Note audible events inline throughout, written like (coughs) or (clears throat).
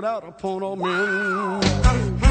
Poured out upon all men.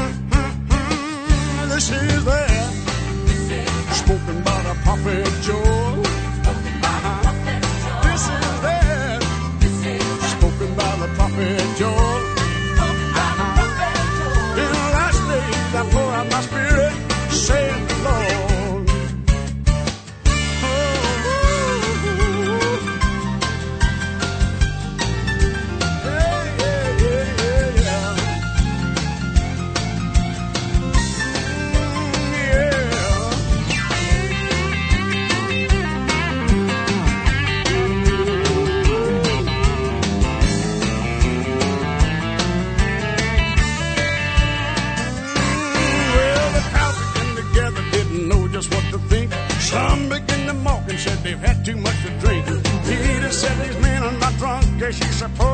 Said these men are not drunk as you suppose.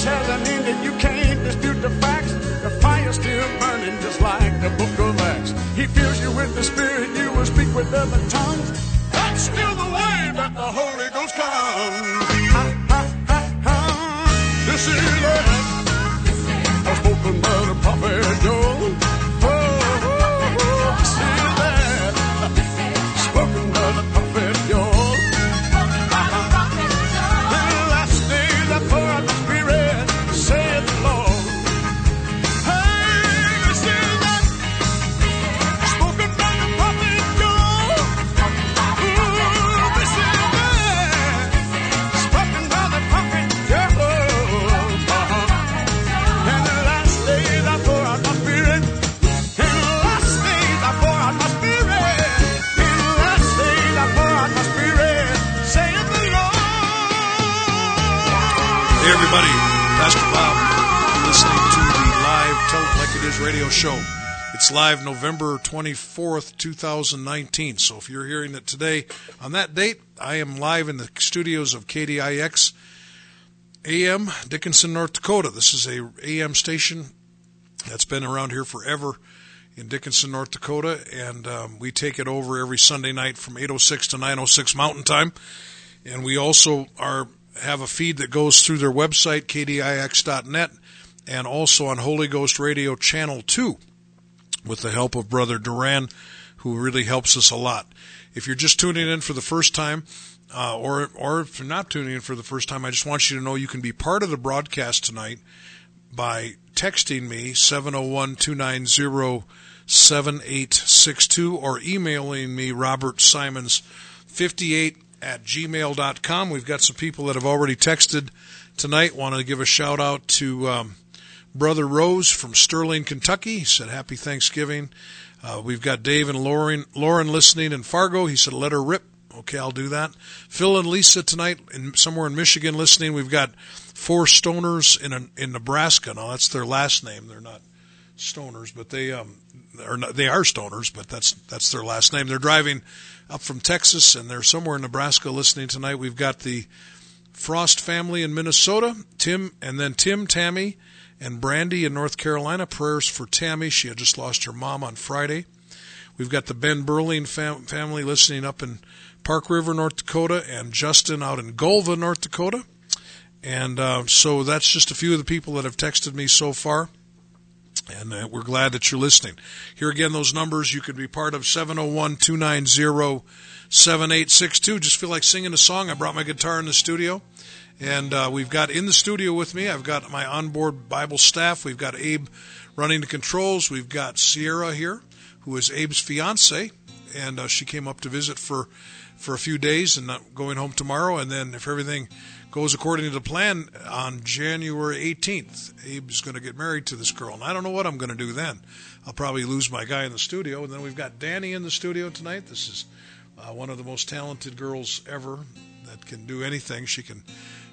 Promise hasn't ended, you can't dispute the facts. The fire's still burning just like the book of Acts. He fills you with the Spirit, you will speak with other tongues. That's still the way that the Holy Ghost comes. Ha, ha, ha, ha. This is show. It's live November 24th, 2019. So if you're hearing it today on that date, I am live in the studios of KDIX AM Dickinson, North Dakota. This is a AM station that's been around here forever in Dickinson, North Dakota, and um, we take it over every Sunday night from 8:06 to 9:06 Mountain Time. And we also are have a feed that goes through their website kdix.net and also on Holy Ghost Radio Channel 2 with the help of Brother Duran who really helps us a lot. If you're just tuning in for the first time uh, or or if you're not tuning in for the first time, I just want you to know you can be part of the broadcast tonight by texting me 701-290-7862 or emailing me Robert Simons 58 at gmail.com. We've got some people that have already texted tonight. Want to give a shout out to um, Brother Rose from Sterling, Kentucky. Said happy Thanksgiving. Uh, we've got Dave and Lauren, Lauren listening in Fargo. He said let her rip. Okay, I'll do that. Phil and Lisa tonight in somewhere in Michigan listening. We've got four stoners in a, in Nebraska. Now that's their last name. They're not stoners, but they um or not, they are stoners, but that's that's their last name. They're driving up from Texas, and they're somewhere in Nebraska listening tonight. We've got the Frost family in Minnesota, Tim, and then Tim, Tammy, and Brandy in North Carolina. Prayers for Tammy. She had just lost her mom on Friday. We've got the Ben Burling fam- family listening up in Park River, North Dakota, and Justin out in Golva, North Dakota. And uh, so that's just a few of the people that have texted me so far. And uh, we're glad that you're listening. Here again, those numbers. You could be part of 701 290 7862. Just feel like singing a song. I brought my guitar in the studio. And uh, we've got in the studio with me, I've got my onboard Bible staff. We've got Abe running the controls. We've got Sierra here, who is Abe's fiance. And uh, she came up to visit for, for a few days and going home tomorrow. And then if everything goes according to the plan on January 18th. Abe's going to get married to this girl, and I don't know what I'm going to do then. I'll probably lose my guy in the studio, and then we've got Danny in the studio tonight. This is uh, one of the most talented girls ever that can do anything. She can,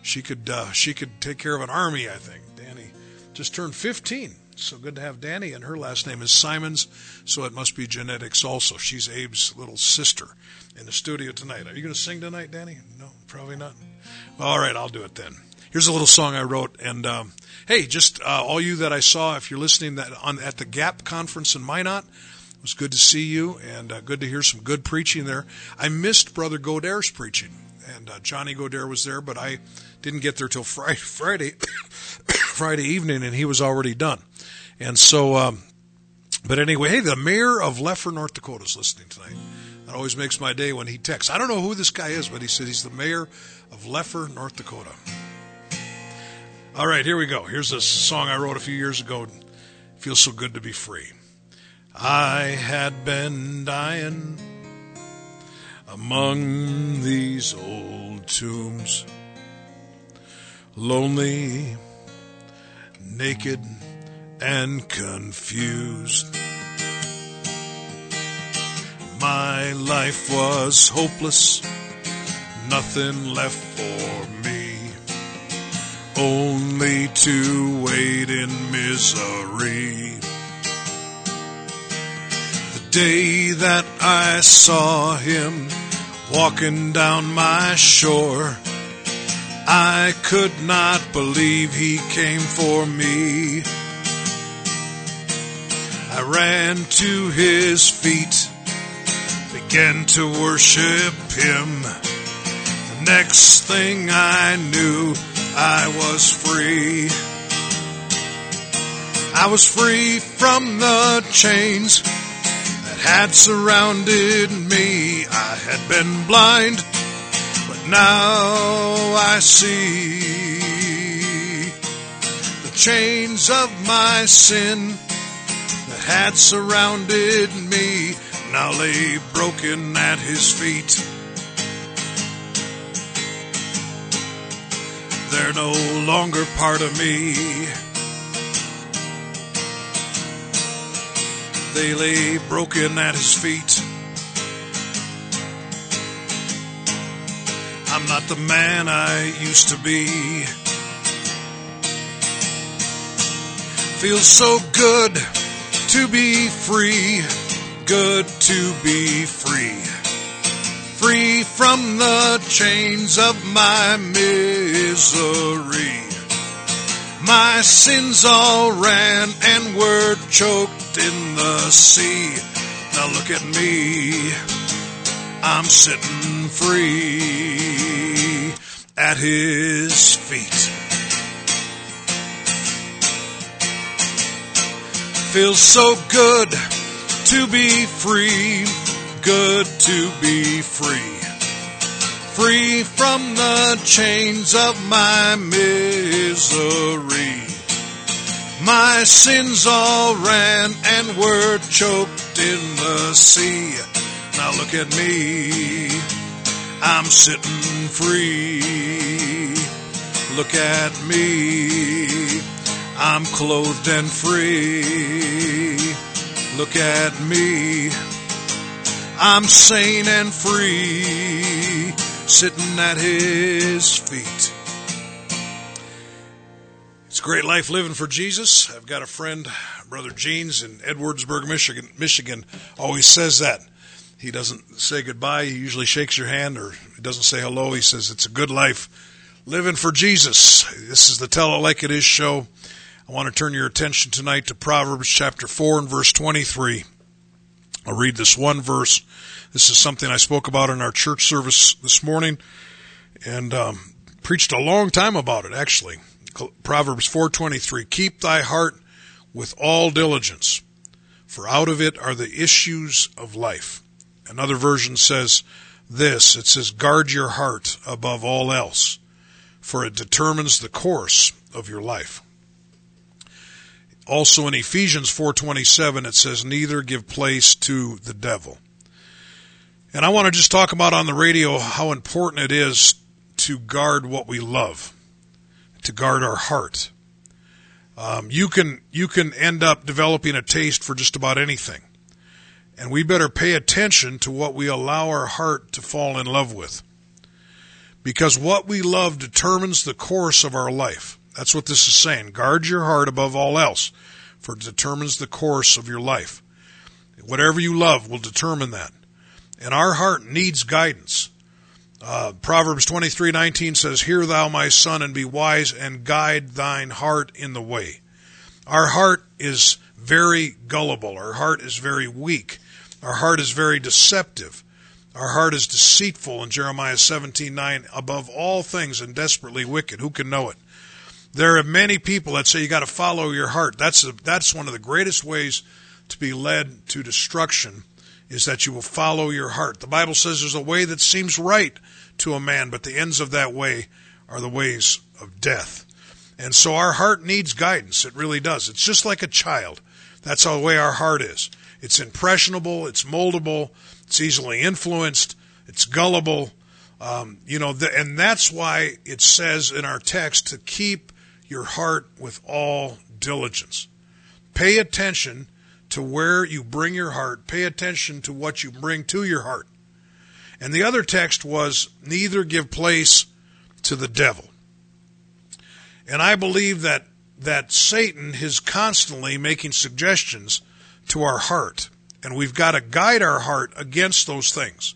she could, uh, she could take care of an army. I think Danny just turned 15. So good to have Danny, and her last name is Simons, so it must be genetics also. She's Abe's little sister in the studio tonight. Are you going to sing tonight, Danny? No, probably not. All right, I'll do it then. Here's a little song I wrote, and um, hey, just uh, all you that I saw, if you're listening that on at the Gap conference in Minot, it was good to see you, and uh, good to hear some good preaching there. I missed Brother Godaire's preaching, and uh, Johnny Godaire was there, but I didn't get there till Friday, Friday, (coughs) Friday evening, and he was already done. And so, um, but anyway, hey, the mayor of Leffler, North Dakota is listening tonight. That always makes my day when he texts. I don't know who this guy is, but he said he's the mayor of Leffler, North Dakota. All right, here we go. Here's a song I wrote a few years ago. Feels so good to be free. I had been dying among these old tombs, lonely, naked, and confused. My life was hopeless, nothing left for me, only to wait in misery. Day that I saw him walking down my shore, I could not believe he came for me. I ran to his feet, began to worship him. The next thing I knew, I was free. I was free from the chains had surrounded me. I had been blind, but now I see the chains of my sin that had surrounded me now lay broken at his feet. They're no longer part of me. They lay broken at his feet. I'm not the man I used to be. Feels so good to be free, good to be free. Free from the chains of my misery. My sins all ran and were choked in the sea. Now look at me, I'm sitting free at his feet. Feels so good to be free, good to be free. Free from the chains of my misery. My sins all ran and were choked in the sea. Now look at me, I'm sitting free. Look at me, I'm clothed and free. Look at me. I'm sane and free, sitting at his feet. Great life living for Jesus. I've got a friend, Brother Jeans in Edwardsburg, Michigan, Michigan always says that. He doesn't say goodbye. He usually shakes your hand or he doesn't say hello. He says it's a good life living for Jesus. This is the Tell It Like It Is show. I want to turn your attention tonight to Proverbs chapter 4 and verse 23. I'll read this one verse. This is something I spoke about in our church service this morning and um, preached a long time about it actually. Proverbs 4:23 Keep thy heart with all diligence for out of it are the issues of life. Another version says this it says guard your heart above all else for it determines the course of your life. Also in Ephesians 4:27 it says neither give place to the devil. And I want to just talk about on the radio how important it is to guard what we love, to guard our heart. Um, you can you can end up developing a taste for just about anything, and we better pay attention to what we allow our heart to fall in love with, because what we love determines the course of our life. That's what this is saying. Guard your heart above all else, for it determines the course of your life. Whatever you love will determine that, and our heart needs guidance. Uh, Proverbs 23:19 says, "Hear thou my son and be wise and guide thine heart in the way." Our heart is very gullible. Our heart is very weak. Our heart is very deceptive. Our heart is deceitful in Jeremiah 17:9 above all things and desperately wicked. Who can know it? There are many people that say you got to follow your heart. That's a, that's one of the greatest ways to be led to destruction is that you will follow your heart. The Bible says there's a way that seems right to a man, but the ends of that way are the ways of death. And so our heart needs guidance. It really does. It's just like a child. That's how the way our heart is. It's impressionable. It's moldable. It's easily influenced. It's gullible. Um, you know, the, and that's why it says in our text to keep your heart with all diligence. Pay attention to where you bring your heart. Pay attention to what you bring to your heart. And the other text was, neither give place to the devil. And I believe that, that Satan is constantly making suggestions to our heart. And we've got to guide our heart against those things.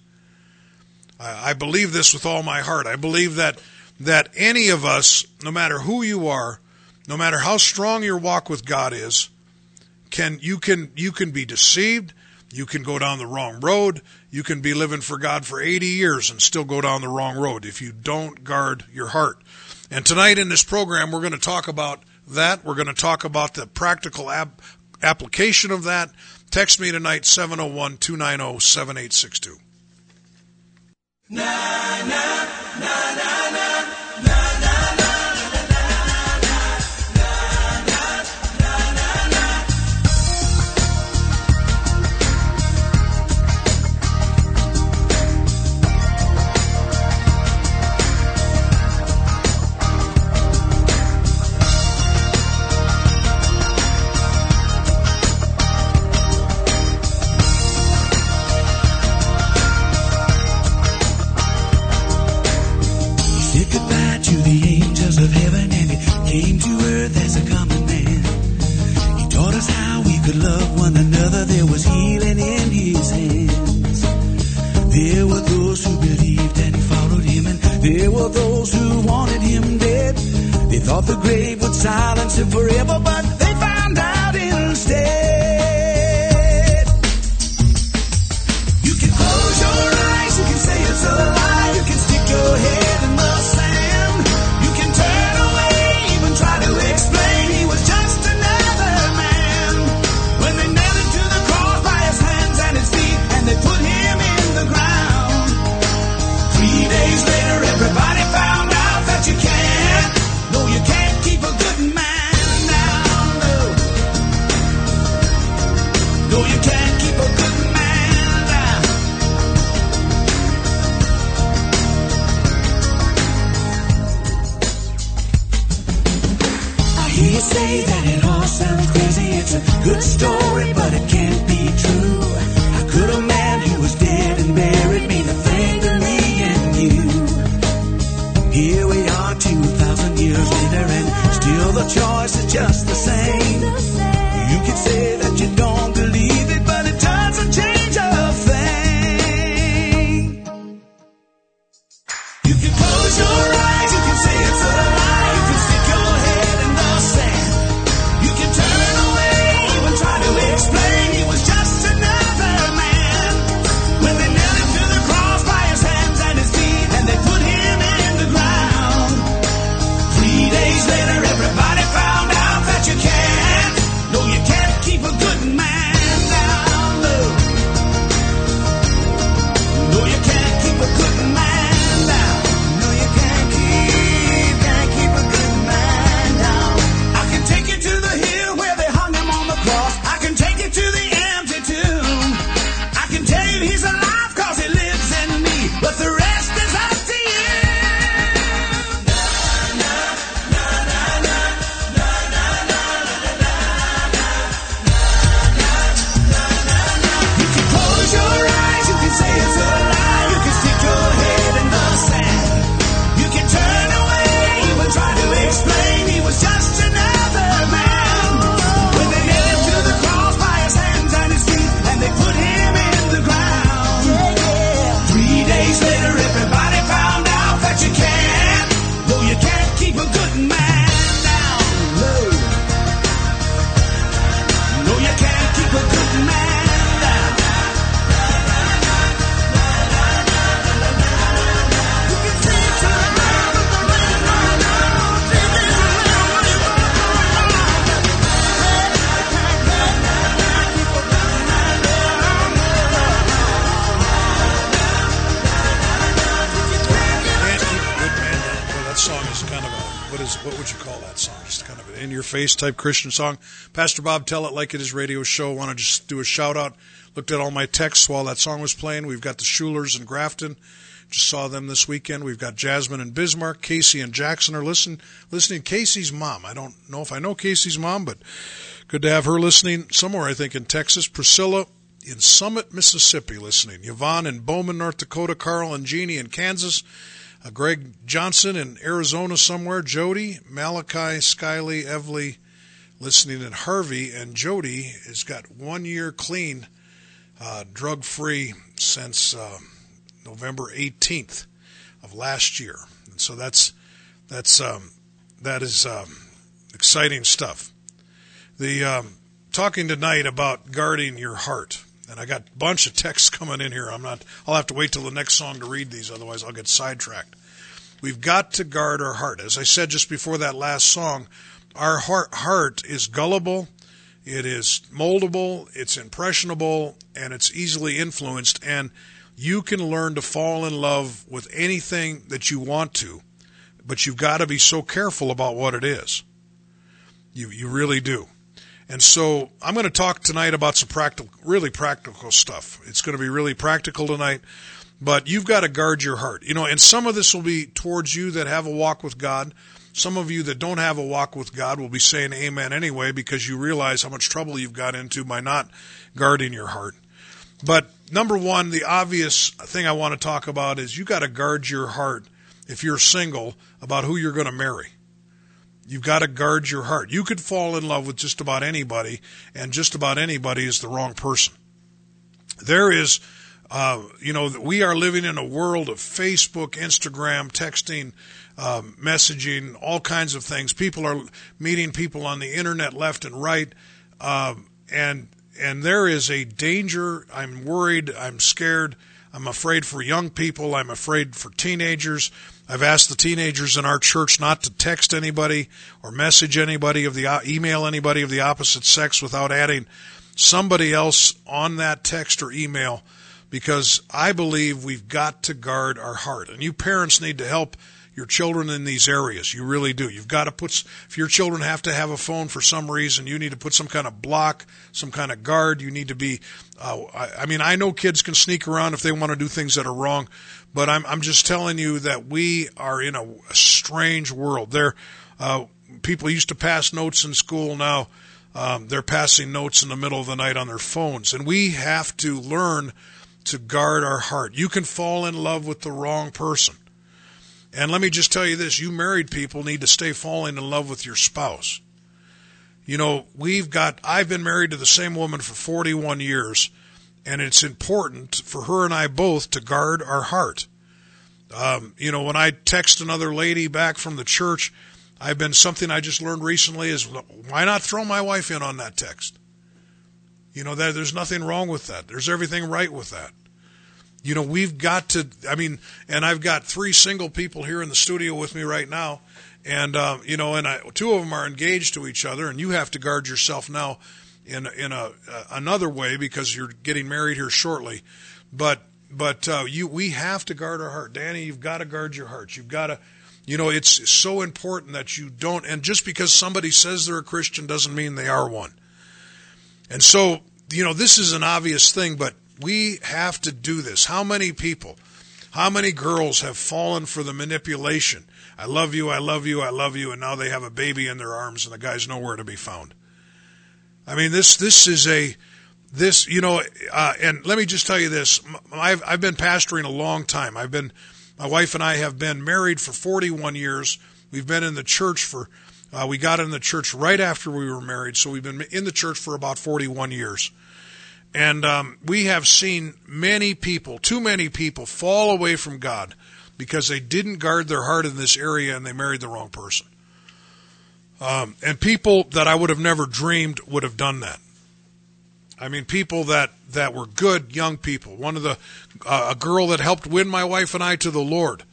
I, I believe this with all my heart. I believe that, that any of us, no matter who you are, no matter how strong your walk with God is, can you can you can be deceived. You can go down the wrong road. You can be living for god for 80 years and still go down the wrong road if you don't guard your heart. And tonight in this program we're going to talk about that. We're going to talk about the practical ap- application of that. Text me tonight 701-290-7862 na, na, na, love one another. There was healing in his hands. There were those who believed and followed him, and there were those who wanted him dead. They thought the grave would silence him forever, but they found out instead. Type Christian song. Pastor Bob Tell It Like It Is radio show. Want to just do a shout out. Looked at all my texts while that song was playing. We've got the Schulers and Grafton. Just saw them this weekend. We've got Jasmine and Bismarck. Casey and Jackson are listen, listening. Casey's mom. I don't know if I know Casey's mom, but good to have her listening somewhere, I think, in Texas. Priscilla in Summit, Mississippi, listening. Yvonne in Bowman, North Dakota. Carl and Jeannie in Kansas. Uh, Greg Johnson in Arizona somewhere. Jody, Malachi, Skyly, Evely listening in Harvey. And Jody has got one year clean, uh, drug free since. Uh, November 18th of last year. And so that's that's um, that is um, exciting stuff. The um, talking tonight about guarding your heart, and I got a bunch of texts coming in here. I'm not. I'll have to wait till the next song to read these, otherwise I'll get sidetracked. We've got to guard our heart. As I said just before that last song, our heart, heart is gullible, it is moldable, it's impressionable, and it's easily influenced. And you can learn to fall in love with anything that you want to, but you've got to be so careful about what it is. You you really do. And so I'm going to talk tonight about some practical, really practical stuff. It's going to be really practical tonight, but you've got to guard your heart. You know, and some of this will be towards you that have a walk with God. Some of you that don't have a walk with God will be saying amen anyway because you realize how much trouble you've got into by not guarding your heart. But number one, the obvious thing I want to talk about is you got to guard your heart if you're single about who you're going to marry. You've got to guard your heart. You could fall in love with just about anybody, and just about anybody is the wrong person. There is, uh, you know, we are living in a world of Facebook, Instagram, texting, um, messaging, all kinds of things. People are meeting people on the internet left and right, um, and and there is a danger. I'm worried. I'm scared. I'm afraid for young people. I'm afraid for teenagers. I've asked the teenagers in our church not to text anybody or message anybody of the uh, email anybody of the opposite sex without adding somebody else on that text or email because I believe we've got to guard our heart. And you parents need to help your children in these areas. You really do. You've got to put, if your children have to have a phone for some reason, you need to put some kind of block, some kind of guard. You need to be, uh, I, I mean, I know kids can sneak around if they want to do things that are wrong, but I'm, I'm just telling you that we are in a, a strange world. There, uh, people used to pass notes in school now. Um, they're passing notes in the middle of the night on their phones, and we have to learn to guard our heart. You can fall in love with the wrong person. And let me just tell you this you married people need to stay falling in love with your spouse. You know, we've got, I've been married to the same woman for 41 years, and it's important for her and I both to guard our heart. Um, you know, when I text another lady back from the church, I've been something I just learned recently is why not throw my wife in on that text? You know, there's nothing wrong with that. There's everything right with that. You know, we've got to, I mean, and I've got three single people here in the studio with me right now. And, uh, you know, and I, two of them are engaged to each other, and you have to guard yourself now in, in a, uh, another way because you're getting married here shortly. But, but, uh, you, we have to guard our heart. Danny, you've got to guard your heart. You've got to, you know, it's so important that you don't, and just because somebody says they're a Christian doesn't mean they are one. And so, you know, this is an obvious thing, but we have to do this. How many people, how many girls have fallen for the manipulation? I love you, I love you, I love you, and now they have a baby in their arms and the guy's nowhere to be found. I mean, this this is a this you know, uh, and let me just tell you this: I've I've been pastoring a long time. I've been my wife and I have been married for 41 years. We've been in the church for uh, we got in the church right after we were married, so we've been in the church for about 41 years. And um, we have seen many people, too many people, fall away from God because they didn't guard their heart in this area and they married the wrong person. Um, and people that I would have never dreamed would have done that. I mean, people that, that were good young people. One of the, uh, a girl that helped win my wife and I to the Lord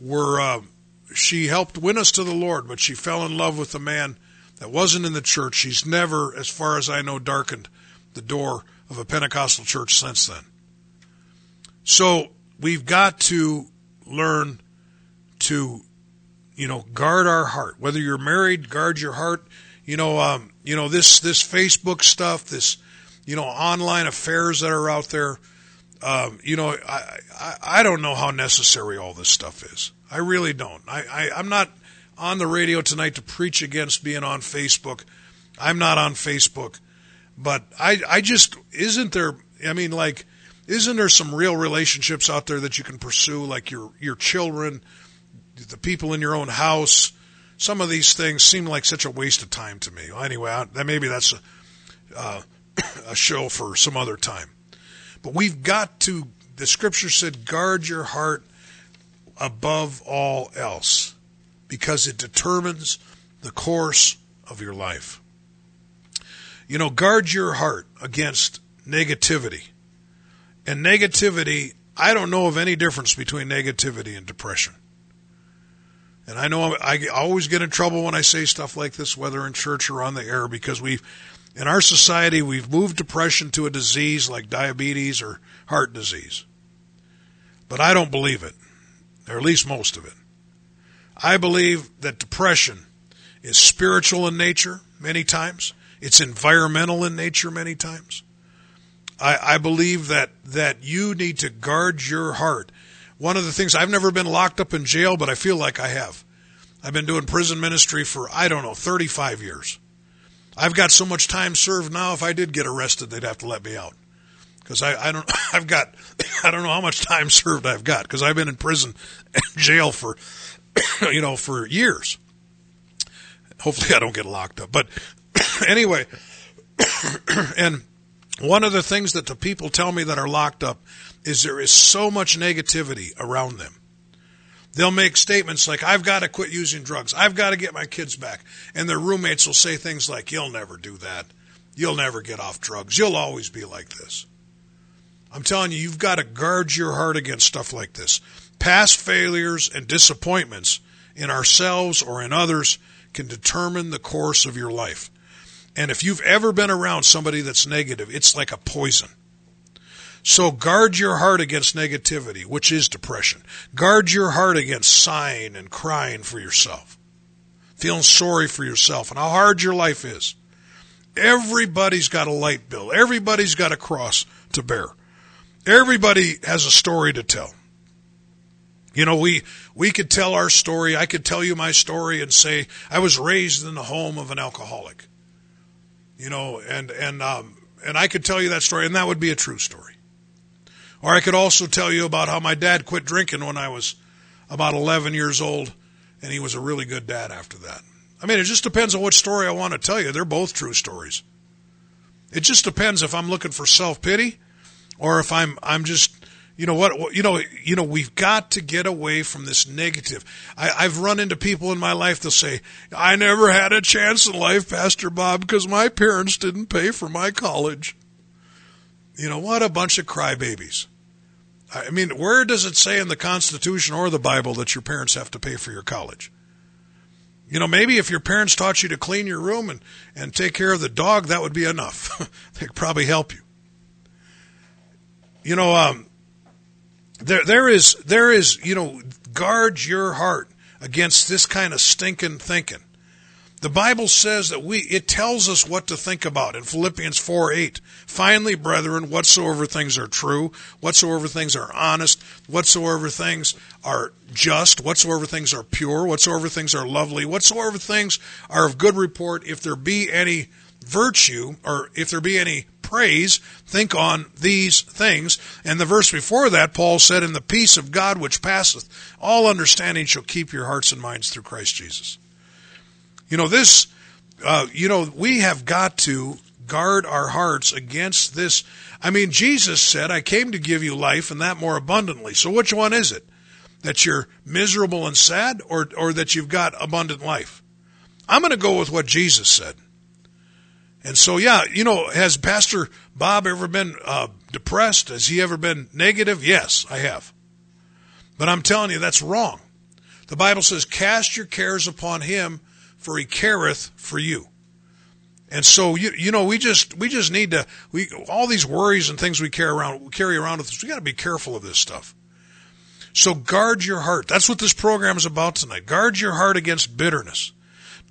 were, uh, she helped win us to the Lord, but she fell in love with a man that wasn't in the church. She's never, as far as I know, darkened the door of a Pentecostal church since then. So we've got to learn to, you know, guard our heart. Whether you're married, guard your heart. You know, um, you know this this Facebook stuff, this you know online affairs that are out there. Um, you know, I, I I don't know how necessary all this stuff is. I really don't. I, I I'm not on the radio tonight to preach against being on Facebook. I'm not on Facebook, but I I just isn't there. I mean, like, isn't there some real relationships out there that you can pursue, like your your children, the people in your own house? Some of these things seem like such a waste of time to me. Anyway, I, that maybe that's a uh, (coughs) a show for some other time. But we've got to. The scripture said, "Guard your heart above all else." because it determines the course of your life. You know, guard your heart against negativity. And negativity, I don't know of any difference between negativity and depression. And I know I always get in trouble when I say stuff like this, whether in church or on the air, because we've, in our society, we've moved depression to a disease like diabetes or heart disease. But I don't believe it, or at least most of it. I believe that depression is spiritual in nature many times. It's environmental in nature many times. I, I, believe that, that you need to guard your heart. One of the things, I've never been locked up in jail, but I feel like I have. I've been doing prison ministry for, I don't know, 35 years. I've got so much time served now, if I did get arrested, they'd have to let me out. Because I, I don't, (laughs) I've got, (coughs) I don't know how much time served I've got, because I've been in prison (coughs) and jail for (coughs) you know, for years. Hopefully, I don't get locked up. But anyway, and one of the things that the people tell me that are locked up is there is so much negativity around them. They'll make statements like, I've got to quit using drugs. I've got to get my kids back. And their roommates will say things like, You'll never do that. You'll never get off drugs. You'll always be like this. I'm telling you, you've got to guard your heart against stuff like this. Past failures and disappointments in ourselves or in others can determine the course of your life. And if you've ever been around somebody that's negative, it's like a poison. So guard your heart against negativity, which is depression. Guard your heart against sighing and crying for yourself, feeling sorry for yourself and how hard your life is. Everybody's got a light bill. Everybody's got a cross to bear. Everybody has a story to tell. You know, we, we could tell our story. I could tell you my story and say, I was raised in the home of an alcoholic. You know, and, and, um, and I could tell you that story and that would be a true story. Or I could also tell you about how my dad quit drinking when I was about 11 years old and he was a really good dad after that. I mean, it just depends on what story I want to tell you. They're both true stories. It just depends if I'm looking for self-pity or if I'm, I'm just, you know what you know you know we've got to get away from this negative. I, i've run into people in my life that say i never had a chance in life pastor bob because my parents didn't pay for my college. You know what a bunch of crybabies. I mean where does it say in the constitution or the bible that your parents have to pay for your college? You know maybe if your parents taught you to clean your room and, and take care of the dog that would be enough. (laughs) They'd probably help you. You know um, there, there is, there is, you know, guard your heart against this kind of stinking thinking. The Bible says that we, it tells us what to think about in Philippians 4 8. Finally, brethren, whatsoever things are true, whatsoever things are honest, whatsoever things are just, whatsoever things are pure, whatsoever things are lovely, whatsoever things are of good report, if there be any virtue, or if there be any praise, think on these things. And the verse before that, Paul said, In the peace of God which passeth all understanding shall keep your hearts and minds through Christ Jesus. You know, this, uh, you know, we have got to guard our hearts against this. I mean, Jesus said, I came to give you life and that more abundantly. So which one is it? That you're miserable and sad or, or that you've got abundant life? I'm going to go with what Jesus said. And so, yeah, you know, has Pastor Bob ever been uh, depressed? Has he ever been negative? Yes, I have. But I'm telling you, that's wrong. The Bible says, cast your cares upon him, for he careth for you. And so, you, you know, we just, we just need to, we, all these worries and things we carry around, we carry around with us, we got to be careful of this stuff. So guard your heart. That's what this program is about tonight. Guard your heart against bitterness.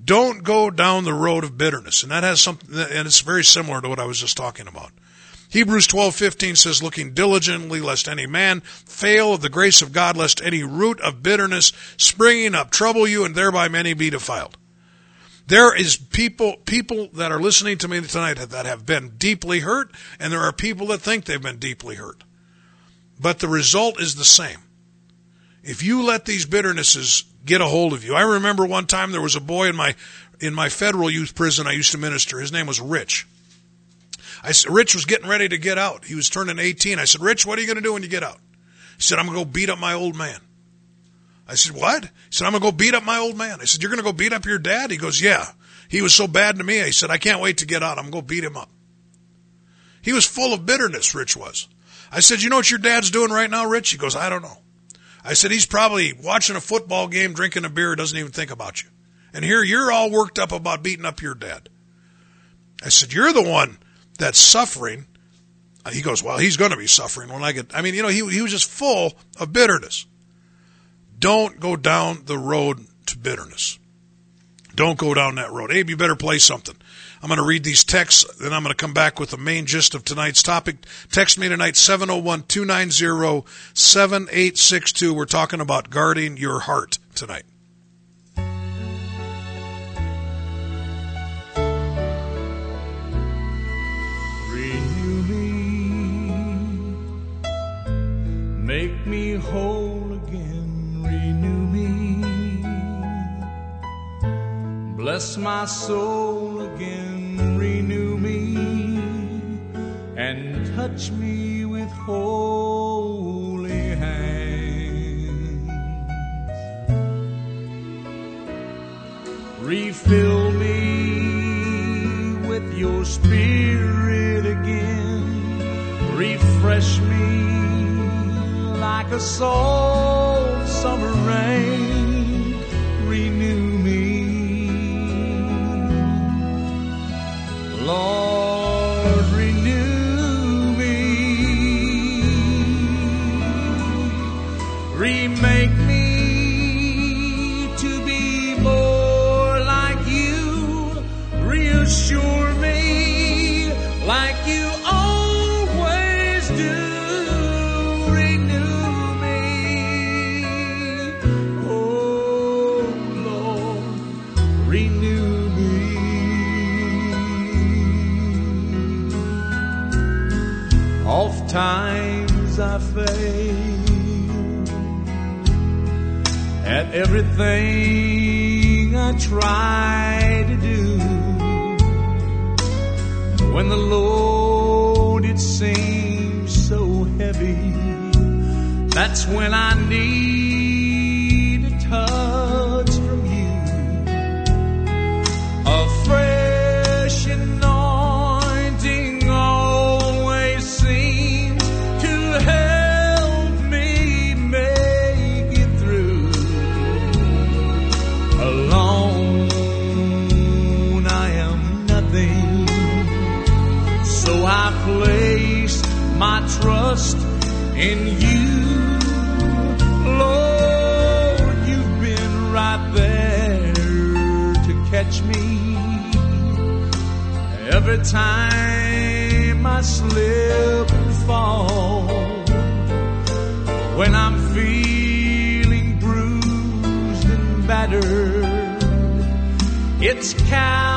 Don't go down the road of bitterness. And that has something, and it's very similar to what I was just talking about. Hebrews 12:15 says looking diligently lest any man fail of the grace of God lest any root of bitterness springing up trouble you and thereby many be defiled. There is people people that are listening to me tonight that have been deeply hurt and there are people that think they've been deeply hurt. But the result is the same. If you let these bitternesses get a hold of you. I remember one time there was a boy in my in my federal youth prison I used to minister. His name was Rich. I said, Rich was getting ready to get out. He was turning 18. I said, Rich, what are you going to do when you get out? He said, I'm going to go beat up my old man. I said, what? He said, I'm going to go beat up my old man. I said, you're going to go beat up your dad? He goes, yeah. He was so bad to me. He said, I can't wait to get out. I'm going to beat him up. He was full of bitterness, Rich was. I said, you know what your dad's doing right now, Rich? He goes, I don't know. I said, he's probably watching a football game, drinking a beer, doesn't even think about you. And here you're all worked up about beating up your dad. I said, you're the one that's suffering. Uh, he goes, well, he's going to be suffering when I get, I mean, you know, he, he was just full of bitterness. Don't go down the road to bitterness. Don't go down that road. Abe, you better play something. I'm going to read these texts, then I'm going to come back with the main gist of tonight's topic. Text me tonight, 701-290-7862. We're talking about guarding your heart tonight. Renew me, make me whole Bless my soul again, renew me, and touch me with holy hands. Refill me with your spirit again. Refresh me like a salt summer rain. Lord, times I fail at everything I try to do. When the load it seems so heavy, that's when I need in you. Lord, you've been right there to catch me every time I slip and fall. When I'm feeling bruised and battered, it's Calvary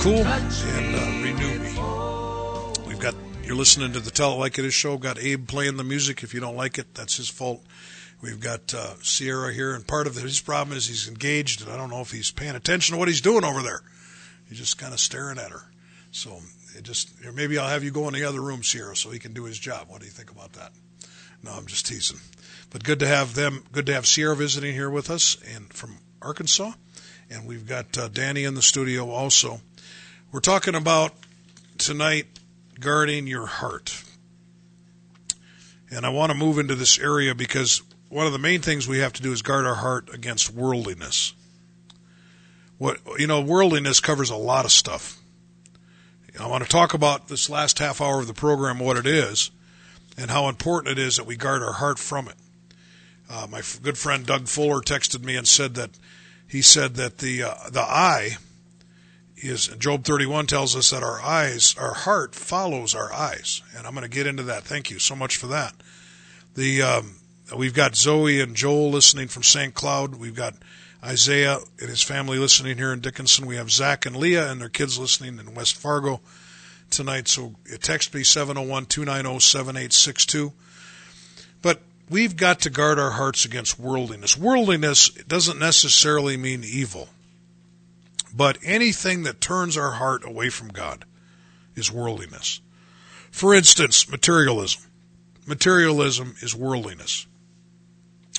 McCool and uh, Renew Me. We've got You're listening to the Tell It Like It Is show. Got Abe playing the music. If you don't like it, that's his fault. We've got uh, Sierra here, and part of his problem is he's engaged, and I don't know if he's paying attention to what he's doing over there. He's just kind of staring at her. So it just maybe I'll have you go in the other room, Sierra, so he can do his job. What do you think about that? No, I'm just teasing. But good to have them. Good to have Sierra visiting here with us, and from Arkansas, and we've got uh, Danny in the studio also. We're talking about tonight guarding your heart. And I want to move into this area because one of the main things we have to do is guard our heart against worldliness. What you know, worldliness covers a lot of stuff. I want to talk about this last half hour of the program, what it is, and how important it is that we guard our heart from it. Uh, my good friend Doug Fuller texted me and said that he said that the uh, the eye is Job 31 tells us that our eyes, our heart follows our eyes, and I'm going to get into that. Thank you so much for that. The um, we've got Zoe and Joel listening from St. Cloud. We've got Isaiah and his family listening here in Dickinson. We have Zach and Leah and their kids listening in West Fargo tonight. So text me 701 290 7862. But we've got to guard our hearts against worldliness. Worldliness doesn't necessarily mean evil, but anything that turns our heart away from God is worldliness. For instance, materialism. Materialism is worldliness.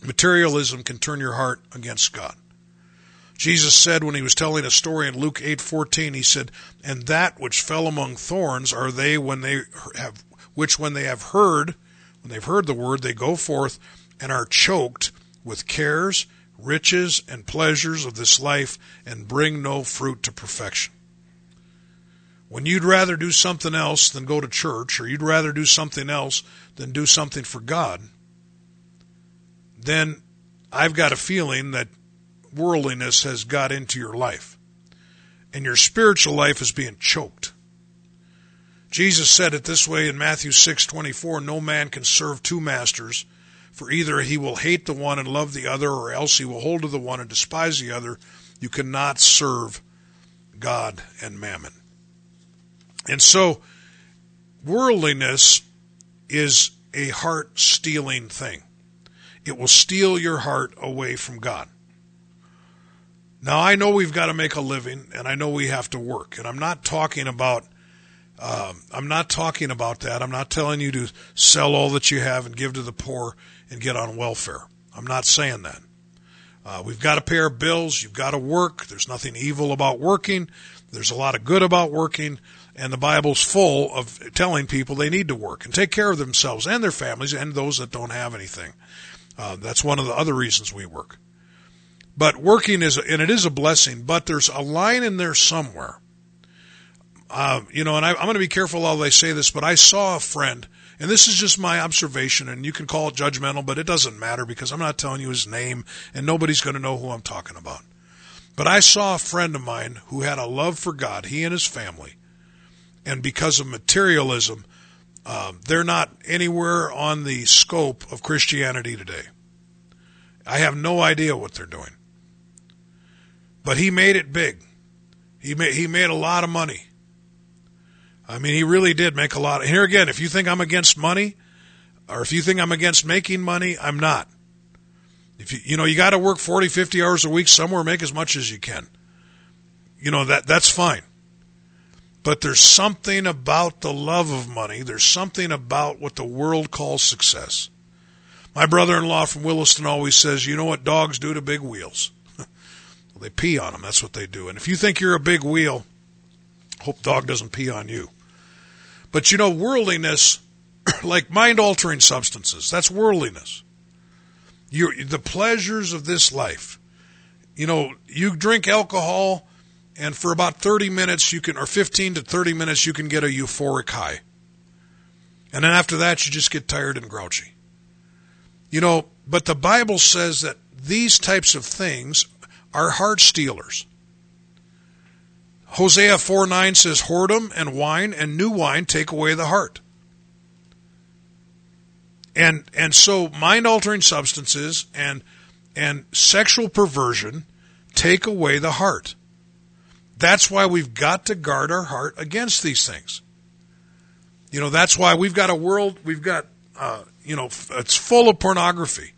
Materialism can turn your heart against God. Jesus said when he was telling a story in Luke 8:14 he said and that which fell among thorns are they when they have which when they have heard when they've heard the word they go forth and are choked with cares riches and pleasures of this life and bring no fruit to perfection. When you'd rather do something else than go to church or you'd rather do something else than do something for God then I've got a feeling that worldliness has got into your life and your spiritual life is being choked. Jesus said it this way in Matthew 6:24, no man can serve two masters, for either he will hate the one and love the other or else he will hold to the one and despise the other. You cannot serve God and mammon. And so worldliness is a heart stealing thing. It will steal your heart away from God. Now, I know we've got to make a living, and I know we have to work, and I'm not talking about. Um, I'm not talking about that. I'm not telling you to sell all that you have and give to the poor and get on welfare. I'm not saying that. Uh, we've got to pay our bills. You've got to work. There's nothing evil about working. There's a lot of good about working. And the Bible's full of telling people they need to work and take care of themselves and their families and those that don't have anything. Uh, that's one of the other reasons we work. But working is, and it is a blessing, but there's a line in there somewhere. Uh, you know, and I, I'm going to be careful how I say this, but I saw a friend, and this is just my observation, and you can call it judgmental, but it doesn't matter because I'm not telling you his name, and nobody's going to know who I'm talking about. But I saw a friend of mine who had a love for God, he and his family, and because of materialism, uh, they're not anywhere on the scope of Christianity today. I have no idea what they're doing. But he made it big. He made, he made a lot of money. I mean, he really did make a lot. Here again, if you think I'm against money, or if you think I'm against making money, I'm not. If you, you know, you got to work 40, 50 hours a week somewhere, make as much as you can. You know, that, that's fine. But there's something about the love of money. There's something about what the world calls success. My brother-in-law from Williston always says, you know what dogs do to big wheels? (laughs) well, they pee on them. That's what they do. And if you think you're a big wheel, hope dog doesn't pee on you. But you know, worldliness, (clears throat) like mind-altering substances, that's worldliness. You, the pleasures of this life. You know, you drink alcohol, and for about 30 minutes you can or 15 to 30 minutes you can get a euphoric high and then after that you just get tired and grouchy you know but the bible says that these types of things are heart stealers hosea 4 9 says whoredom and wine and new wine take away the heart and and so mind altering substances and and sexual perversion take away the heart that's why we've got to guard our heart against these things. You know, that's why we've got a world, we've got, uh, you know, it's full of pornography.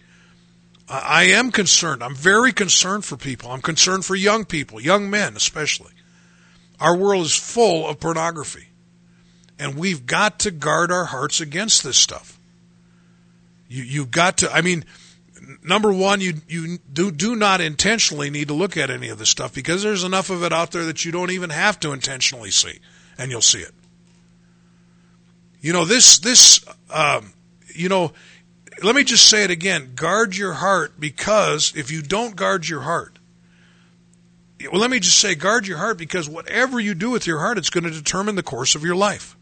I I am concerned. I'm very concerned for people. I'm concerned for young people, young men especially. Our world is full of pornography. And we've got to guard our hearts against this stuff. You, you've got to, I mean, number one, you, you do, do not intentionally need to look at any of this stuff because there's enough of it out there that you don't even have to intentionally see, and you'll see it. You know, this, this, um, you know, let me just say it again guard your heart because if you don't guard your heart, well, let me just say guard your heart because whatever you do with your heart, it's going to determine the course of your life.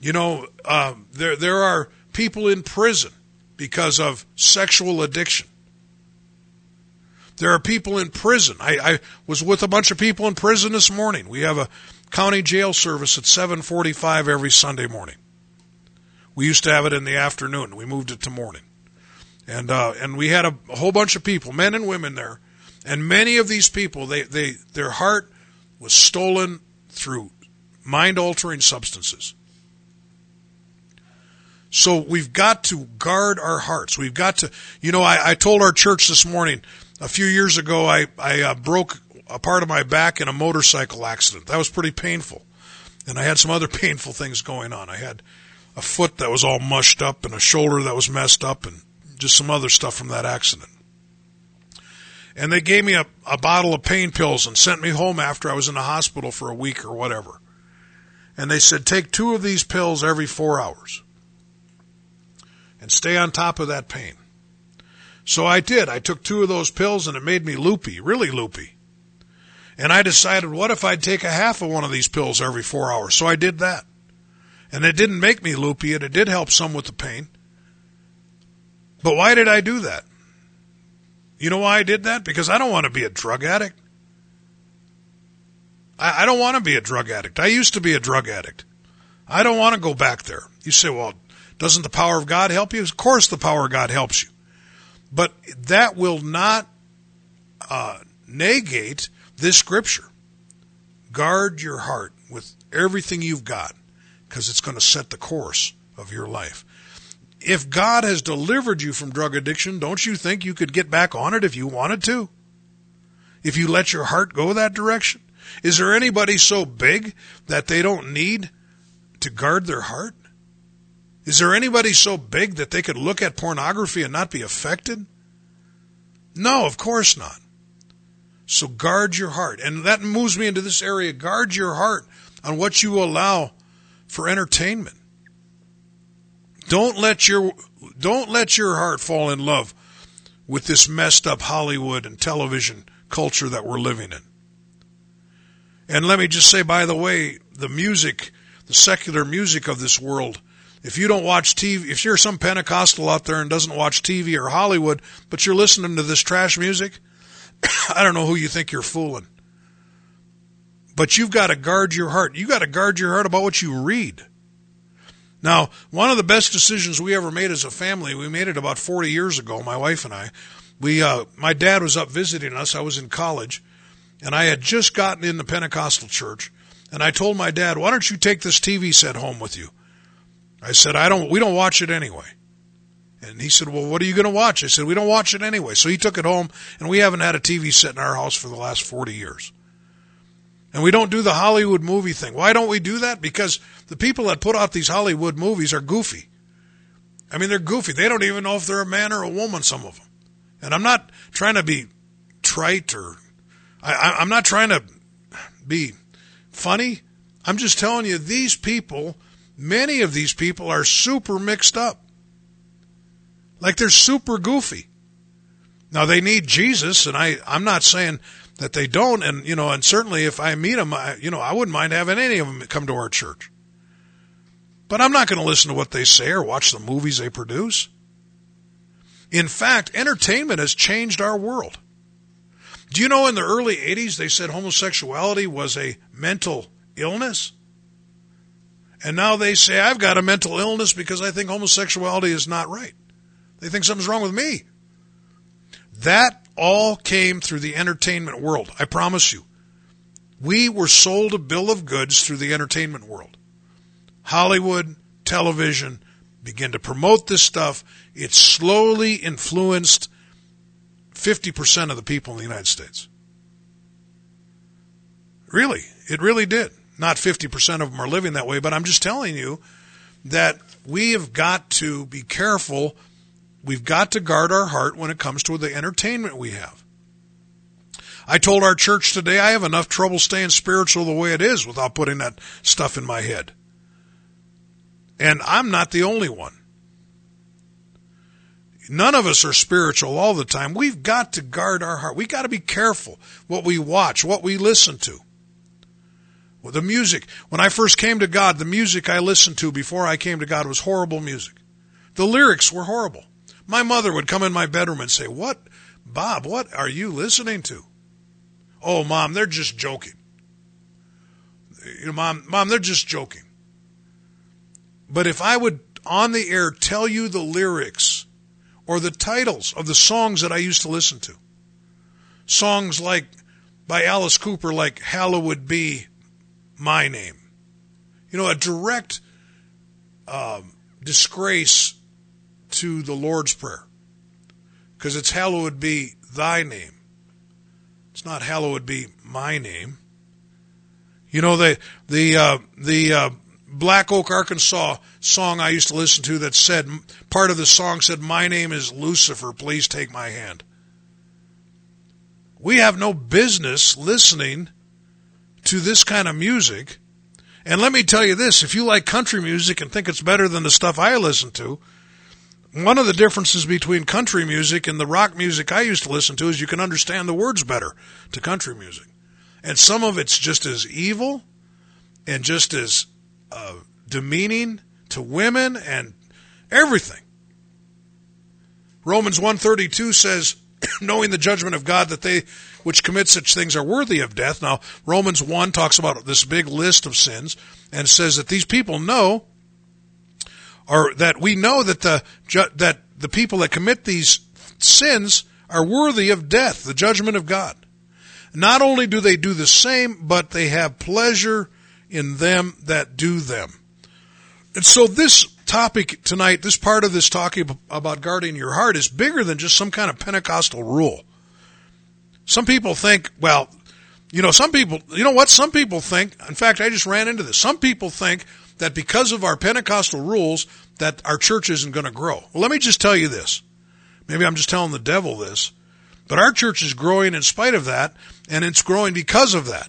You know, um, there there are people in prison because of sexual addiction. There are people in prison. I, I was with a bunch of people in prison this morning. We have a county jail service at 7:45 every Sunday morning. We used to have it in the afternoon. We moved it to morning, and uh, and we had a, a whole bunch of people, men and women there, and many of these people, they they their heart was stolen through mind altering substances. So we've got to guard our hearts. We've got to, you know, I, I told our church this morning, a few years ago, I, I uh, broke a part of my back in a motorcycle accident. That was pretty painful. And I had some other (laughs) painful things going on. I had a foot that was all mushed up and a shoulder that was messed up and just some other stuff from that accident. And they gave me a, a bottle of pain pills and sent me home after I was in the hospital for a week or whatever. And they said, take two of these pills every four hours and stay on top of that pain. So I did. I took two of those pills and it made me loopy, really loopy. And I decided, what if I'd take a half of one of these pills every four hours? So I did that. And it didn't make me loopy and it did help some with the pain. But why did I do that? You know why I did that? Because I don't want to be a drug addict. I, I don't want to be a drug addict. I used to be a drug addict. I don't want to go back there. You say, well, doesn't the power of God help you? Of course, the power of God helps you. But that will not uh, negate this scripture. Guard your heart with everything you've got because it's going to set the course of your life. If God has delivered you from drug addiction, don't you think you could get back on it if you wanted to? If you let your heart go that direction? Is there anybody so big that they don't need to guard their heart? Is there anybody so big that they could look at pornography and not be affected? No, of course not. So guard your heart. And that moves me into this area. Guard your heart on what you allow for entertainment. Don't let your don't let your heart fall in love with this messed up Hollywood and television culture that we're living in. And let me just say by the way, the music, the secular music of this world if you don't watch TV, if you're some Pentecostal out there and doesn't watch TV or Hollywood, but you're listening to this trash music, (coughs) I don't know who you think you're fooling. But you've got to guard your heart. You've got to guard your heart about what you read. Now, one of the best decisions we ever made as a family, we made it about 40 years ago, my wife and I. We, uh, my dad was up visiting us. I was in college and I had just gotten in the Pentecostal church and I told my dad, why don't you take this TV set home with you? I said, I don't, we don't watch it anyway. And he said, well, what are you going to watch? I said, we don't watch it anyway. So he took it home and we haven't had a TV set in our house for the last 40 years. And we don't do the Hollywood movie thing. Why don't we do that? Because the people that put out these Hollywood movies are goofy. I mean, they're goofy. They don't even know if they're a man or a woman, some of them. And I'm not trying to be trite or, I, I'm not trying to be funny. I'm just telling you, these people many of these people are super mixed up. Like they're super goofy. Now they need Jesus, and I, I'm not saying that they don't, and you know, and certainly if I meet them, I, you know, I wouldn't mind having any of them come to our church. But I'm not going to listen to what they say or watch the movies they produce. In fact, entertainment has changed our world. Do you know in the early 80s they said homosexuality was a mental illness? And now they say, I've got a mental illness because I think homosexuality is not right. They think something's wrong with me. That all came through the entertainment world. I promise you. We were sold a bill of goods through the entertainment world. Hollywood, television begin to promote this stuff, it slowly influenced 50% of the people in the United States. Really, it really did. Not 50% of them are living that way, but I'm just telling you that we have got to be careful. We've got to guard our heart when it comes to the entertainment we have. I told our church today I have enough trouble staying spiritual the way it is without putting that stuff in my head. And I'm not the only one. None of us are spiritual all the time. We've got to guard our heart. We've got to be careful what we watch, what we listen to. Well, the music. When I first came to God, the music I listened to before I came to God was horrible music. The lyrics were horrible. My mother would come in my bedroom and say, What, Bob, what are you listening to? Oh, mom, they're just joking. You know, mom, mom, they're just joking. But if I would on the air tell you the lyrics or the titles of the songs that I used to listen to, songs like by Alice Cooper, like Hallowed Be My Name, you know, a direct um, disgrace to the Lord's Prayer because it's Hallowed Be Thy Name. It's not hallowed be my name. You know the the uh, the uh, Black Oak, Arkansas song I used to listen to that said part of the song said, "My name is Lucifer. Please take my hand." We have no business listening to this kind of music. And let me tell you this: if you like country music and think it's better than the stuff I listen to, one of the differences between country music and the rock music I used to listen to is you can understand the words better to country music. And some of it's just as evil and just as uh, demeaning to women and everything. Romans 132 says, (clears throat) knowing the judgment of God that they which commit such things are worthy of death. Now, Romans 1 talks about this big list of sins and says that these people know or that we know that the that the people that commit these sins are worthy of death, the judgment of God. Not only do they do the same, but they have pleasure in them that do them. And so this topic tonight, this part of this talking about guarding your heart is bigger than just some kind of Pentecostal rule. Some people think, well, you know, some people, you know what? Some people think, in fact, I just ran into this. Some people think that because of our Pentecostal rules, that our church isn't going to grow. Well, let me just tell you this. Maybe I'm just telling the devil this, but our church is growing in spite of that, and it's growing because of that.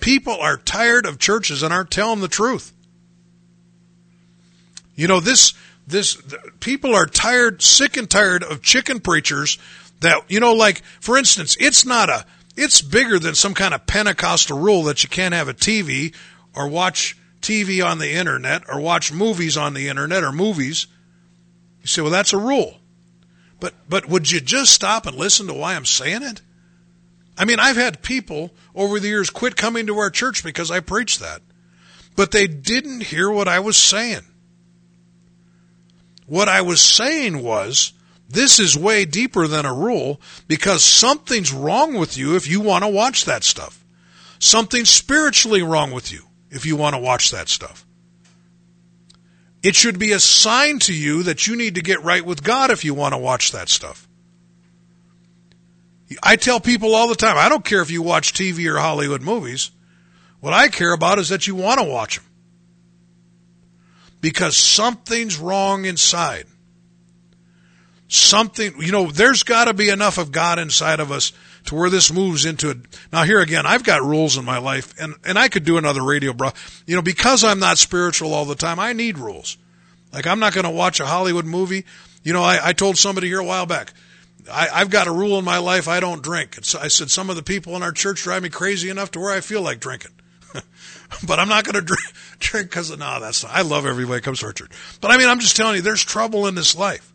People are tired of churches and aren't telling the truth. You know, this, this, people are tired, sick and tired of chicken preachers that, you know, like, for instance, it's not a, it's bigger than some kind of Pentecostal rule that you can't have a TV or watch TV on the internet or watch movies on the internet or movies. You say, well, that's a rule. But, but would you just stop and listen to why I'm saying it? I mean, I've had people over the years quit coming to our church because I preached that. But they didn't hear what I was saying. What I was saying was, this is way deeper than a rule because something's wrong with you if you want to watch that stuff. Something's spiritually wrong with you if you want to watch that stuff. It should be a sign to you that you need to get right with God if you want to watch that stuff. I tell people all the time, I don't care if you watch TV or Hollywood movies. What I care about is that you want to watch them. Because something's wrong inside. Something, you know, there's got to be enough of God inside of us to where this moves into it. Now here again, I've got rules in my life and, and I could do another radio, bro. You know, because I'm not spiritual all the time, I need rules. Like I'm not going to watch a Hollywood movie. You know, I, I told somebody here a while back, I, I've got a rule in my life. I don't drink. I said, some of the people in our church drive me crazy enough to where I feel like drinking. (laughs) but I'm not going (laughs) to drink drink because no. That's not, I love everybody comes to our church. But I mean, I'm just telling you, there's trouble in this life.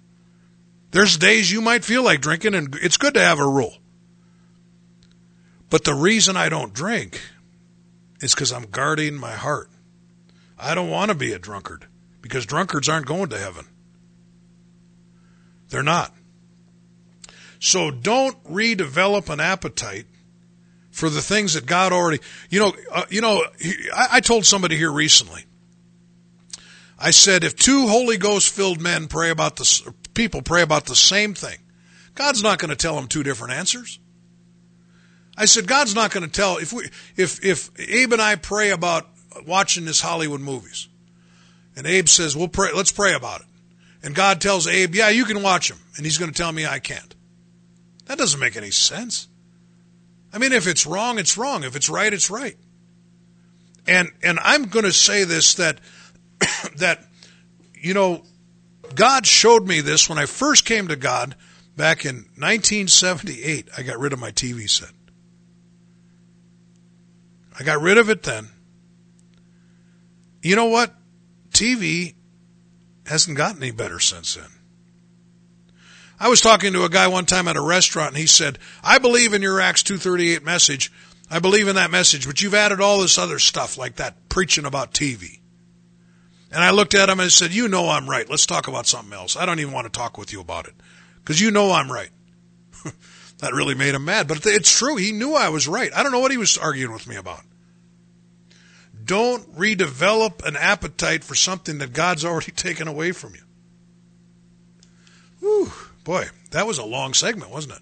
There's days you might feel like drinking, and it's good to have a rule. But the reason I don't drink is because I'm guarding my heart. I don't want to be a drunkard because drunkards aren't going to heaven. They're not. So don't redevelop an appetite for the things that God already, you know, uh, you know, I, I told somebody here recently I said, if two Holy Ghost filled men pray about the people pray about the same thing, God's not going to tell them two different answers. I said, God's not going to tell if we if if Abe and I pray about watching this Hollywood movies, and Abe says, "We'll pray. Let's pray about it," and God tells Abe, "Yeah, you can watch them," and he's going to tell me I can't. That doesn't make any sense. I mean, if it's wrong, it's wrong. If it's right, it's right. And and I'm going to say this that (coughs) that you know God showed me this when I first came to God back in 1978. I got rid of my TV set. I got rid of it then. You know what? TV hasn't gotten any better since then. I was talking to a guy one time at a restaurant and he said, I believe in your Acts 238 message. I believe in that message, but you've added all this other stuff like that preaching about TV. And I looked at him and I said, you know I'm right. Let's talk about something else. I don't even want to talk with you about it because you know I'm right. (laughs) that really made him mad, but it's true. He knew I was right. I don't know what he was arguing with me about. Don't redevelop an appetite for something that God's already (laughs) taken away from you. Whew. Boy, that was a long segment, wasn't it?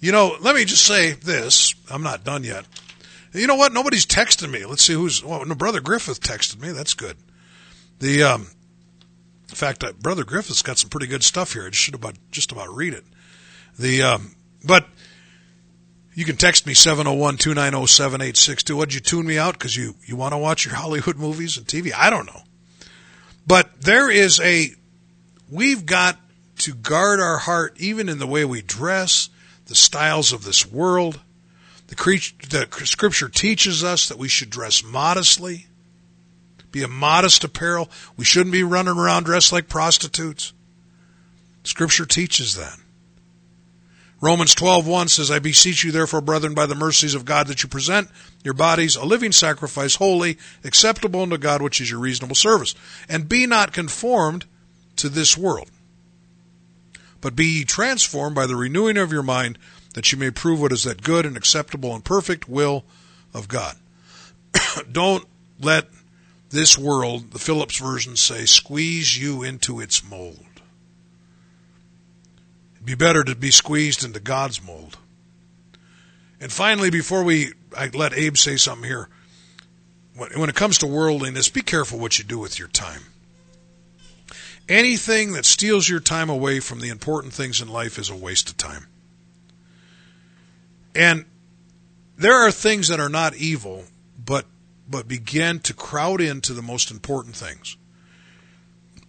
You know, let me just say this. I'm not done yet. You know what? Nobody's texting me. Let's see who's. Well, no, Brother Griffith texted me. That's good. The um, in fact, uh, Brother Griffith's got some pretty good stuff here. I should about just about read it. The um, but you can text me 701-290-7862. What'd you tune me out because you you want to watch your (laughs) Hollywood movies and TV? I don't know. But there is a we've got to guard our heart even in the way we dress, the styles of this world. The, the scripture teaches us that we should dress modestly, be a modest apparel. We shouldn't be running around dressed like prostitutes. Scripture teaches that. Romans 12:1 says, "I beseech you therefore, brethren, by the mercies of God, that you present your bodies a living sacrifice, holy, acceptable unto God, which is your reasonable service. And be not conformed to this world, but be ye transformed by the renewing of your mind, that you may prove what is that good and acceptable and perfect will of God. (coughs) Don't let this world, the Phillips version say, squeeze you into its mold. Be better to be squeezed into God's mold. And finally, before we I let Abe say something here, when it comes to worldliness, be careful what you do with your time. Anything that steals your time away from the important things in life is a waste of time. And there are things that are not evil, but but begin to crowd into the most important things.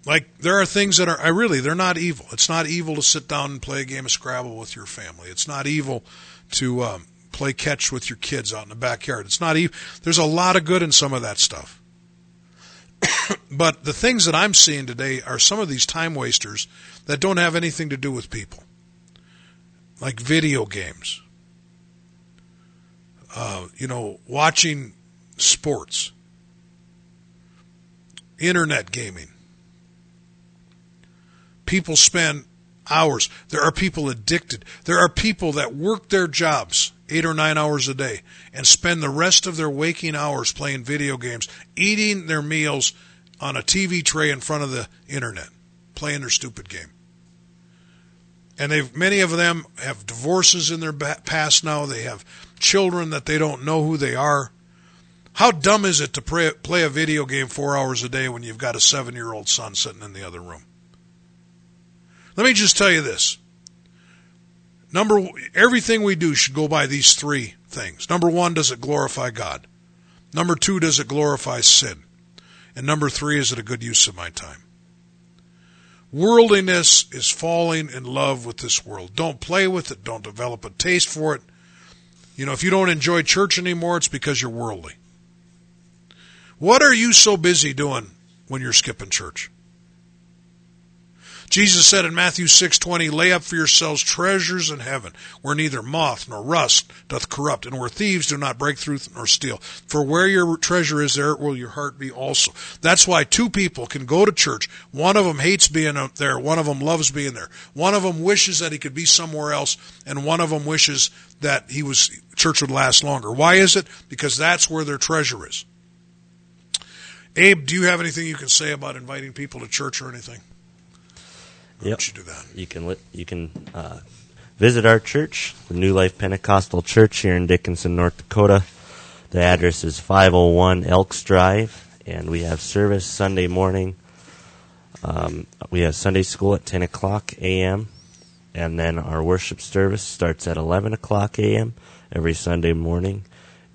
Like there are things that are I really they're not evil. It's not evil to sit down and play a game of Scrabble with your family. It's not evil to um, play catch with your kids out in the backyard. It's not evil. There's a lot of good in some of that stuff. (coughs) but the things that I'm seeing today are some of these time wasters that don't have anything to do with people, like video games. Uh, you know, watching sports, internet gaming. People spend hours. There are people addicted. There are people that work their jobs eight or nine hours a day and spend the rest of their waking hours playing video games, eating their meals on a TV tray in front of the internet, playing their stupid game. And they've many of them have divorces in their past now. They have children that they don't know who they are. How dumb is it to play, a video game four hours a day when you've got a seven year old son sitting in the other room? Let me just tell you this. Number everything we do should go by these three things. Number 1, does it glorify God? Number 2, does it glorify sin? And number 3, is it a good use of my time? Worldliness is falling in love with this world. Don't play with it, don't develop a taste for it. You know, if you don't enjoy church anymore, it's because you're worldly. What are you so busy doing when you're skipping church? Jesus said in Matthew 6:20, "Lay up for yourselves treasures in heaven, where neither moth nor rust doth corrupt, and where thieves do not break through nor steal. For where your treasure is, there will your heart be also." That's why two people can go to church. One of them hates being up there, one of them loves being there. One of them wishes that he could be somewhere else, and one of them wishes that he was church would last longer. Why is it? Because that's where their treasure is. Abe, do you have anything you can say about inviting people to church or anything? Yep. you do that? You can li- you can uh, visit our church, the New Life Pentecostal Church here in Dickinson, North Dakota. The address is 501 Elks Drive, and we have service Sunday morning. Um, we have Sunday school at 10 o'clock a.m., and then our worship service starts at 11 o'clock a.m. every Sunday morning.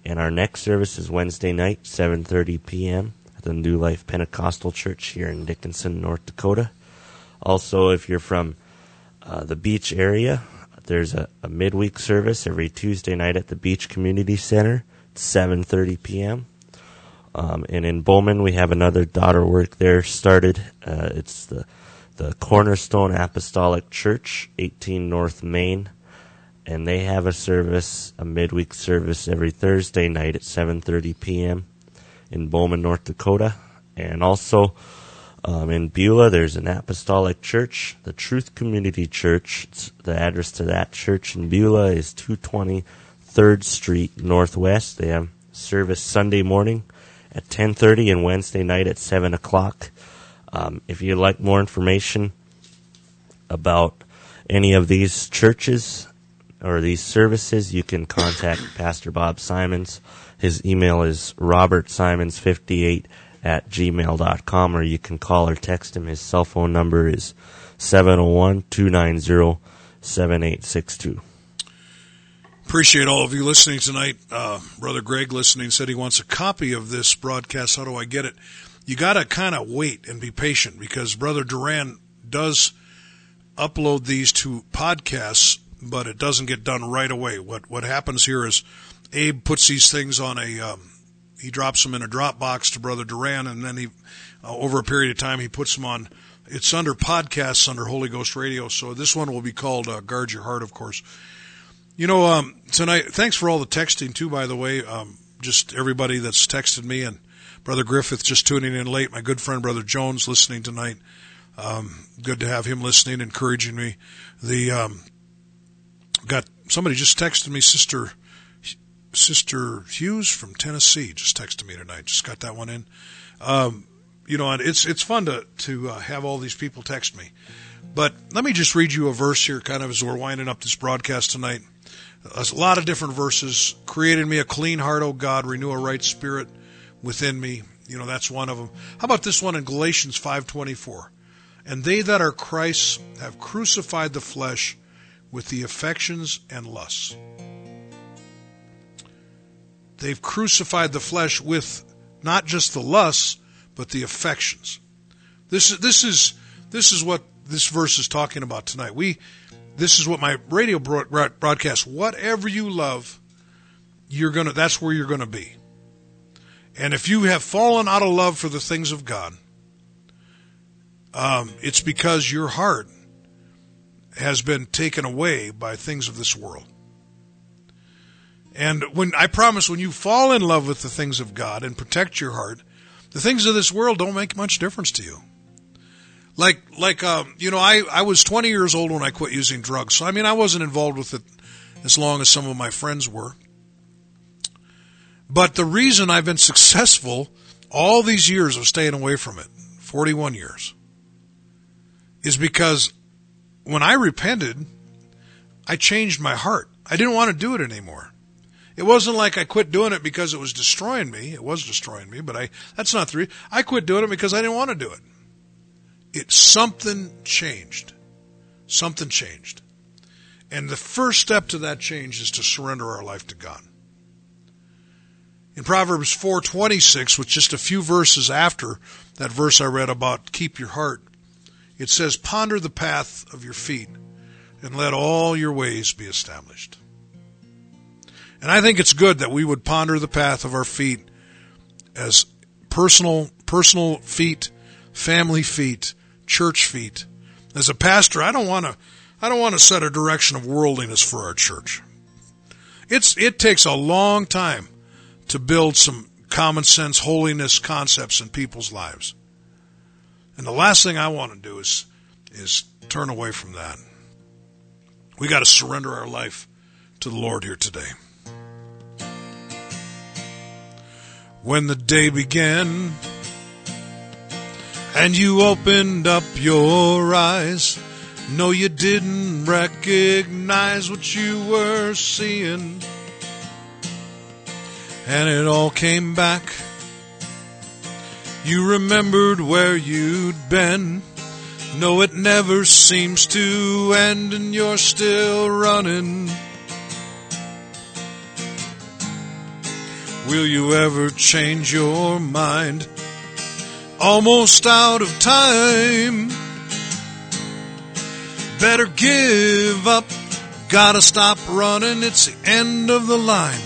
And our next service is Wednesday night, 7:30 p.m. at the New Life Pentecostal Church here in Dickinson, North Dakota. Also, if you're from uh, the beach area, there's a, a midweek service every Tuesday night at the Beach Community Center, 7:30 p.m. Um, and in Bowman, we have another daughter work there started. Uh, it's the the Cornerstone Apostolic Church, 18 North Main, and they have a service, a midweek service every Thursday night at 7:30 p.m. in Bowman, North Dakota, and also um, in Beulah, there's an apostolic church, the Truth Community Church. It's, the address to that church in Beulah is 220 3rd Street Northwest. They have service Sunday morning at 10:30 and Wednesday night at 7 o'clock. Um, if you'd like more information about any of these churches or these services, you can contact Pastor Bob Simons. His email is robertsimons58 at gmail.com, or you can call or text him. His cell phone number is 701 290 7862. Appreciate all of you listening tonight. Uh, Brother Greg listening said he wants a copy of this broadcast. How do I get it? You got to kind of wait and be patient because Brother Duran does upload these to podcasts, but it doesn't get done right away. What what happens here is Abe puts these things on a um, he drops them in a Dropbox to Brother Duran, and then he uh, over a period of time he puts them on. It's under podcasts under Holy Ghost Radio, so this one will be called uh, "Guard Your Heart," of course. You know, um, tonight, thanks for all the texting too, by the way. Um, just everybody that's texted me and Brother Griffith just tuning in late. My good friend Brother Jones listening tonight. Um, good to have him listening, encouraging me. The, um, got somebody just texted me, Sister, Sister Hughes from Tennessee just texted me tonight. Just got that one in. Um, you know, and it's, it's fun to, to uh, have all these people text me. But let me just read you a verse here, kind of as we're winding up this broadcast tonight. A lot of different verses. Created me a clean heart, O God. Renew a right spirit within me. You know, that's one of them. How about this one in Galatians 5:24? And they that are Christ's have crucified the flesh with the affections and lusts. They've crucified the flesh with not just the lusts, but the affections. This is this is this is what this verse is talking about tonight. We this is what my radio broad- broadcast. Whatever you love, you're gonna. That's where you're gonna be. And if you have fallen out of love for the things of God, um, it's because your heart has been taken away by things of this world. And when I promise, when you fall in love with the things of God and protect your heart, the things of this world don't make much difference to you. Like like um, you know I, I was 20 years old when I quit using drugs so I mean I wasn't involved with it as long as some of my friends were. But the reason I've been successful all these years of staying away from it 41 years is because when I repented I changed my heart. I didn't want to do it anymore it wasn't like I quit doing it because it was destroying me it was destroying me but I that's not the reason I quit doing it because I didn't want to do it it something changed. Something changed. And the first step to that change is to surrender our life to God. In Proverbs 4:26, which just a few verses after that verse I read about keep your heart, it says ponder the path of your feet and let all your ways be established. And I think it's good that we would ponder the path of our feet as personal personal feet, family feet, church feet. As a pastor, I don't want to I don't want to set a direction of worldliness for our church. It's it takes a long time to build some common sense holiness concepts in people's lives. And the last thing I want to do is is turn away from that. We got to surrender our life to the Lord here today. When the day began and you opened up your eyes. No, you didn't recognize what you were seeing. And it all came back. You remembered where you'd been. No, it never seems to end, and you're still running. Will you ever change your mind? Almost out of time. Better give up. Gotta stop running. It's the end of the line.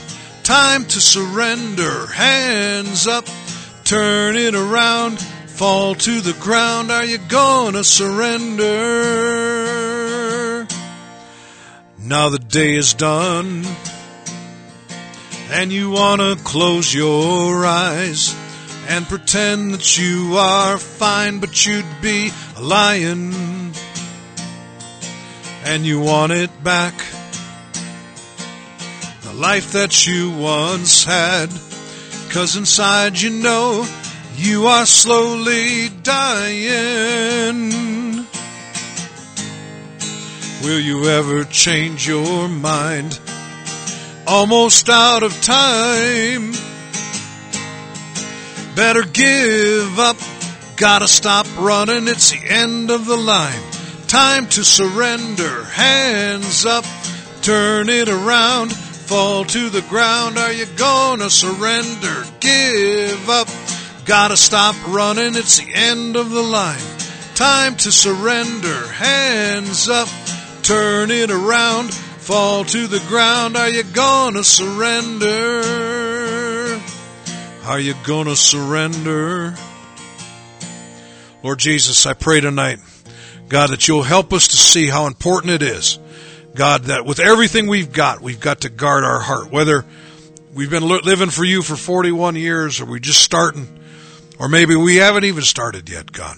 Time to surrender. Hands up. Turn it around. Fall to the ground. Are you gonna surrender? Now the day is done. And you wanna close your eyes and pretend that you are fine, but you'd be a lion and you want it back. The life that you once had, cause inside you know you are slowly dying. Will you ever change your mind? Almost out of time. Better give up. Gotta stop running. It's the end of the line. Time to surrender. Hands up. Turn it around. Fall to the ground. Are you gonna surrender? Give up. Gotta stop running. It's the end of the line. Time to surrender. Hands up. Turn it around. Fall to the ground. Are you gonna surrender? Are you gonna surrender? Lord Jesus, I pray tonight, God, that you'll help us to see how important it is. God, that with everything we've got, we've got to guard our heart. Whether we've been living for you for 41 years or we're just starting, or maybe we haven't even started yet, God.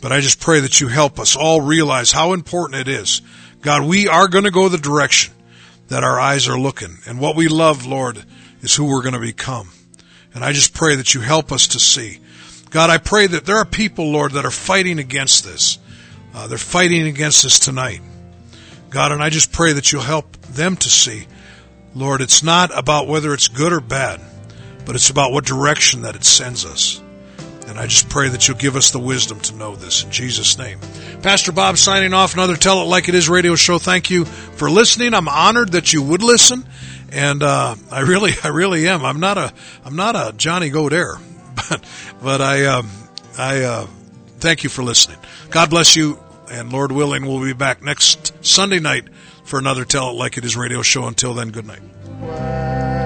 But I just pray that you help us all realize how important it is. God, we are going to go the direction that our eyes are looking. And what we love, Lord, is who we're going to become. And I just pray that you help us to see. God, I pray that there are people, Lord, that are fighting against this. Uh, they're fighting against this tonight. God, and I just pray that you'll help them to see. Lord, it's not about whether it's good or bad, but it's about what direction that it sends us. And I just pray that you'll give us the wisdom to know this in Jesus' name. Pastor Bob signing off another Tell It Like It Is radio show. Thank you for listening. I'm honored that you would listen. And, uh, I really, (laughs) I really am. I'm not a, I'm not a Johnny Go There, (laughs) but, but I, um, I, uh, thank you for listening. God bless you. And Lord willing, we'll be back next Sunday night for another Tell It Like It Is radio show. Until then, good night.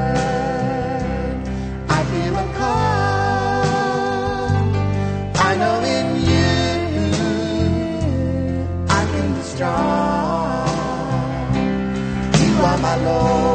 Strong. You are my Lord.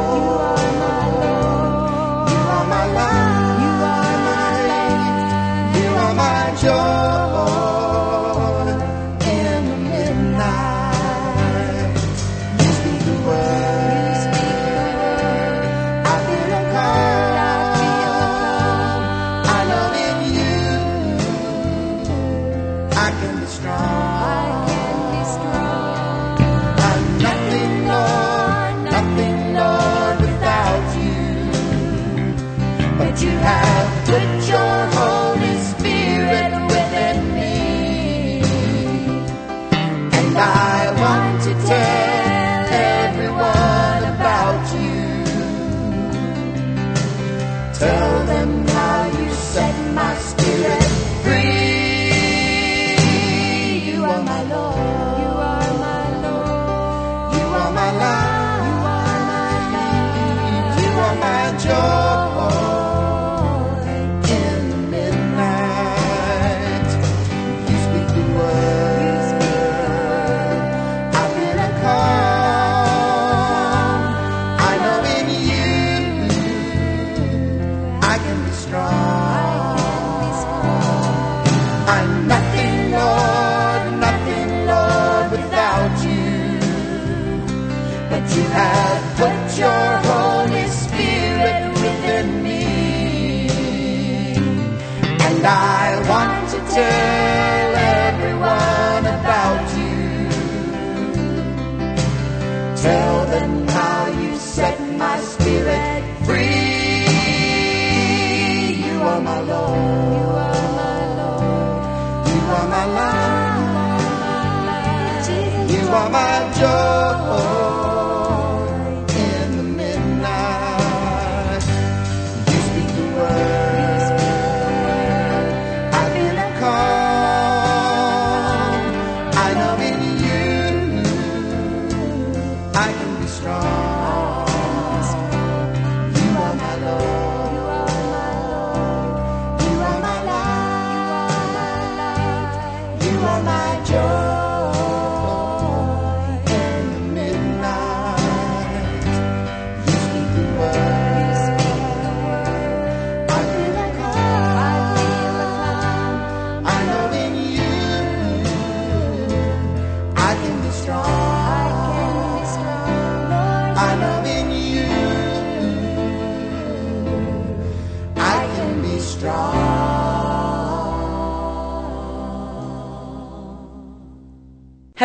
have